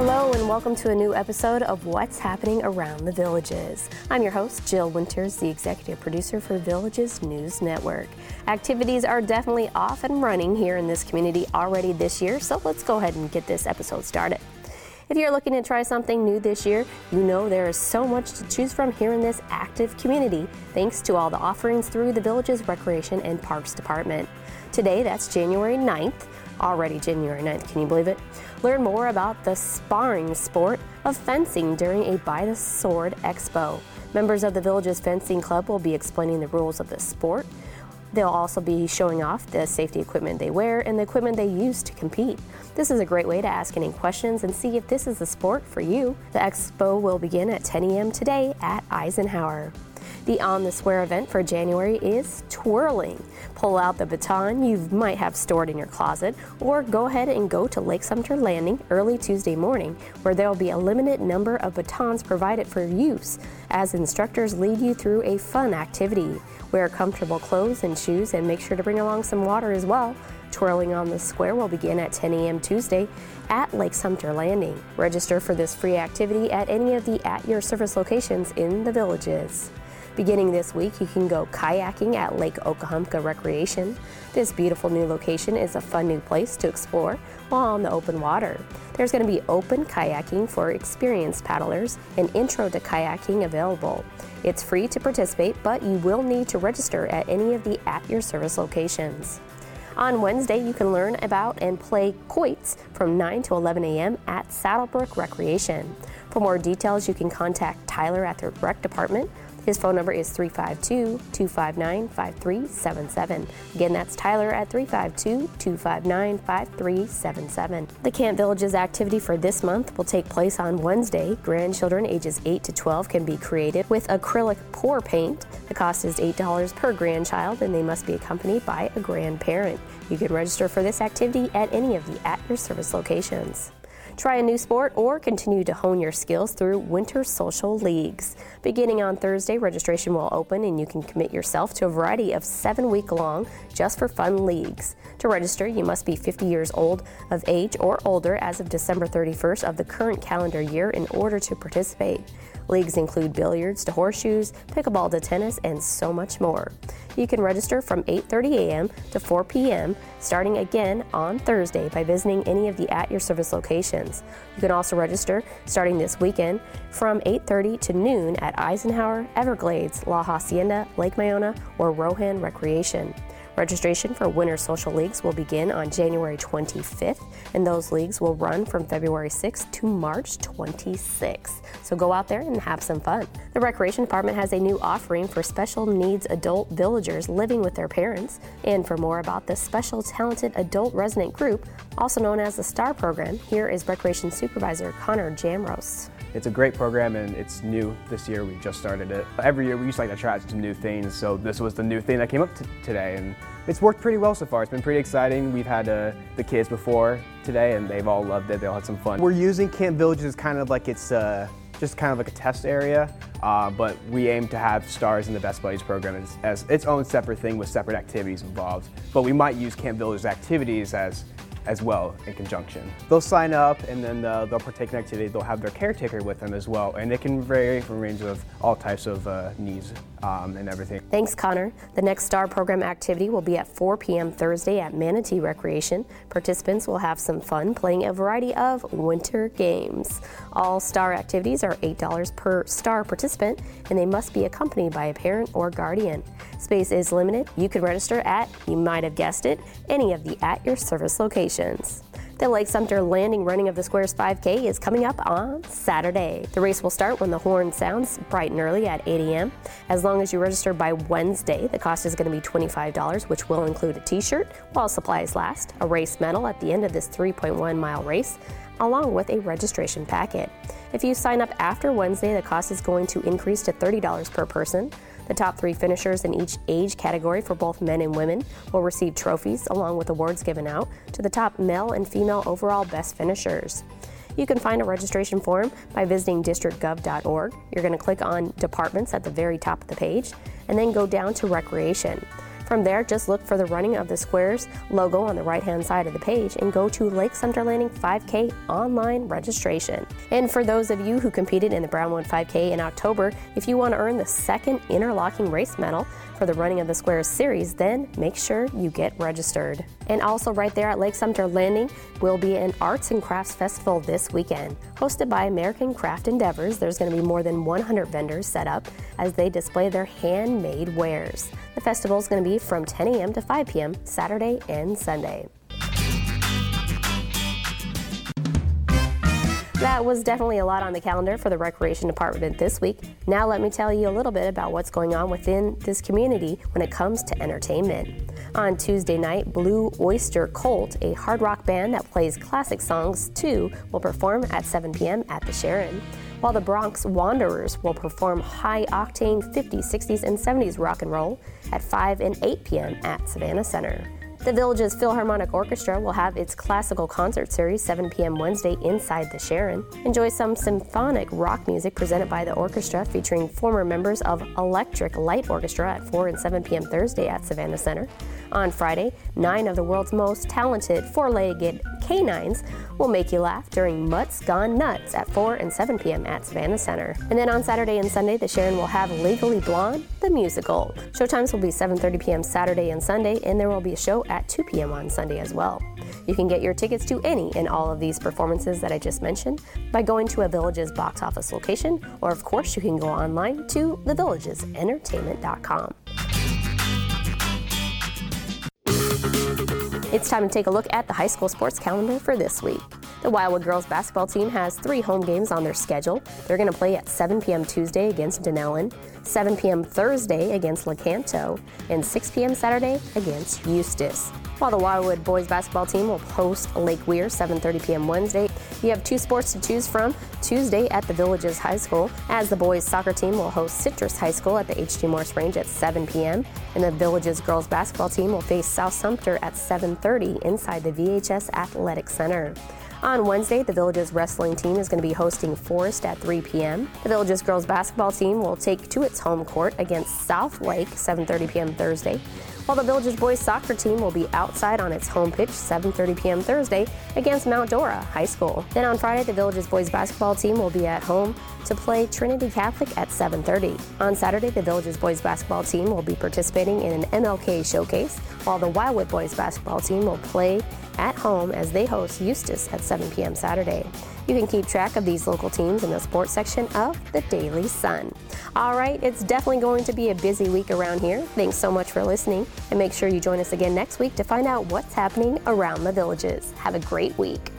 Hello, and welcome to a new episode of What's Happening Around the Villages. I'm your host, Jill Winters, the executive producer for Villages News Network. Activities are definitely off and running here in this community already this year, so let's go ahead and get this episode started. If you're looking to try something new this year, you know there is so much to choose from here in this active community, thanks to all the offerings through the Villages Recreation and Parks Department. Today, that's January 9th, already January 9th, can you believe it? Learn more about the sparring sport of fencing during a By the Sword Expo. Members of the Villages Fencing Club will be explaining the rules of the sport. They'll also be showing off the safety equipment they wear and the equipment they use to compete. This is a great way to ask any questions and see if this is the sport for you. The expo will begin at 10 a.m. today at Eisenhower. The On the Square event for January is twirling. Pull out the baton you might have stored in your closet, or go ahead and go to Lake Sumter Landing early Tuesday morning, where there will be a limited number of batons provided for use as instructors lead you through a fun activity. Wear comfortable clothes and shoes and make sure to bring along some water as well. Twirling on the Square will begin at 10 a.m. Tuesday at Lake Sumter Landing. Register for this free activity at any of the at your service locations in the villages. Beginning this week, you can go kayaking at Lake Okahumpka Recreation. This beautiful new location is a fun new place to explore while on the open water. There's going to be open kayaking for experienced paddlers, an intro to kayaking available. It's free to participate, but you will need to register at any of the at your service locations. On Wednesday, you can learn about and play quoits from 9 to 11 a.m. at Saddlebrook Recreation. For more details, you can contact Tyler at the rec department his phone number is 352 259 5377. Again, that's Tyler at 352 259 5377. The Camp Villages activity for this month will take place on Wednesday. Grandchildren ages 8 to 12 can be created with acrylic pour paint. The cost is $8 per grandchild and they must be accompanied by a grandparent. You can register for this activity at any of the at your service locations. Try a new sport or continue to hone your skills through Winter Social Leagues. Beginning on Thursday, registration will open and you can commit yourself to a variety of seven week long just for fun leagues. To register, you must be 50 years old of age or older as of December 31st of the current calendar year in order to participate. Leagues include billiards to horseshoes, pickleball to tennis, and so much more. You can register from 8:30 a.m. to 4 p.m. starting again on Thursday by visiting any of the at your service locations. You can also register starting this weekend from 8:30 to noon at Eisenhower, Everglades, La Hacienda, Lake Miona, or Rohan Recreation. Registration for Winter Social Leagues will begin on January 25th, and those leagues will run from February 6th to March 26th. So go out there and have some fun. The Recreation Department has a new offering for special needs adult villagers living with their parents. And for more about this special talented adult resident group, also known as the STAR program, here is Recreation Supervisor Connor Jamros. It's a great program and it's new this year. We just started it. Every year we used to like to try out some new things, so this was the new thing that came up today, and it's worked pretty well so far. It's been pretty exciting. We've had uh, the kids before today, and they've all loved it. They all had some fun. We're using Camp Villages as kind of like it's uh, just kind of like a test area, uh, but we aim to have STARS in the Best Buddies program as, as its own separate thing with separate activities involved. But we might use Camp Villages activities as as well in conjunction. They'll sign up and then uh, they'll partake in activity. They'll have their caretaker with them as well, and it can vary from a range of all types of uh, needs um, and everything. Thanks, Connor. The next STAR program activity will be at 4 p.m. Thursday at Manatee Recreation. Participants will have some fun playing a variety of winter games. All STAR activities are $8 per STAR participant, and they must be accompanied by a parent or guardian. Space is limited. You can register at, you might have guessed it, any of the at your service locations. The Lake Sumter Landing running of the Squares 5K is coming up on Saturday. The race will start when the horn sounds bright and early at 8 a.m. As long as you register by Wednesday, the cost is going to be $25, which will include a t shirt while supplies last, a race medal at the end of this 3.1 mile race, along with a registration packet. If you sign up after Wednesday, the cost is going to increase to $30 per person. The top three finishers in each age category for both men and women will receive trophies along with awards given out to the top male and female overall best finishers. You can find a registration form by visiting districtgov.org. You're going to click on Departments at the very top of the page and then go down to Recreation. From there, just look for the Running of the Squares logo on the right hand side of the page and go to Lake Sumter Landing 5K online registration. And for those of you who competed in the Brownwood 5K in October, if you want to earn the second interlocking race medal, for the Running of the Squares series, then make sure you get registered. And also, right there at Lake Sumter Landing will be an Arts and Crafts Festival this weekend. Hosted by American Craft Endeavors, there's going to be more than 100 vendors set up as they display their handmade wares. The festival is going to be from 10 a.m. to 5 p.m. Saturday and Sunday. That was definitely a lot on the calendar for the Recreation Department this week. Now, let me tell you a little bit about what's going on within this community when it comes to entertainment. On Tuesday night, Blue Oyster Cult, a hard rock band that plays classic songs too, will perform at 7 p.m. at the Sharon while the Bronx Wanderers will perform high octane 50s, 60s, and 70s rock and roll at 5 and 8 p.m. at Savannah Center. The Village's Philharmonic Orchestra will have its classical concert series 7 p.m. Wednesday inside the Sharon. Enjoy some symphonic rock music presented by the orchestra featuring former members of Electric Light Orchestra at 4 and 7 p.m. Thursday at Savannah Center. On Friday, nine of the world's most talented four legged canines will make you laugh during Mutts Gone Nuts at 4 and 7 p.m. at Savannah Center. And then on Saturday and Sunday, the Sharon will have Legally Blonde, the musical. Showtimes will be 7.30 p.m. Saturday and Sunday, and there will be a show at 2 p.m. on Sunday as well. You can get your tickets to any and all of these performances that I just mentioned by going to a Villages box office location, or of course, you can go online to thevillagesentertainment.com. It's time to take a look at the high school sports calendar for this week. The Wildwood girls basketball team has three home games on their schedule. They're going to play at 7 p.m. Tuesday against Dunnellon, 7 p.m. Thursday against Lecanto, and 6 p.m. Saturday against Eustis. While the Wildwood boys basketball team will host Lake Weir 7:30 p.m. Wednesday, you have two sports to choose from. Tuesday at the Villages High School, as the boys soccer team will host Citrus High School at the H.G. Morse Range at 7 p.m. and the Villages girls basketball team will face South Sumter at 7:30 inside the VHS Athletic Center. On Wednesday, the Villages wrestling team is going to be hosting Forest at 3 p.m. The Villages girls basketball team will take to its home court against South Lake 7:30 p.m. Thursday while the Villages boys soccer team will be outside on its home pitch 7:30 p.m. Thursday against Mount Dora High School. Then on Friday, the Villages boys basketball team will be at home to play Trinity Catholic at 7:30. On Saturday, the Villages boys basketball team will be participating in an MLK showcase, while the Wildwood boys basketball team will play at home as they host Eustis at 7 p.m. Saturday. You can keep track of these local teams in the sports section of the Daily Sun. All right, it's definitely going to be a busy week around here. Thanks so much for listening, and make sure you join us again next week to find out what's happening around the villages. Have a great week.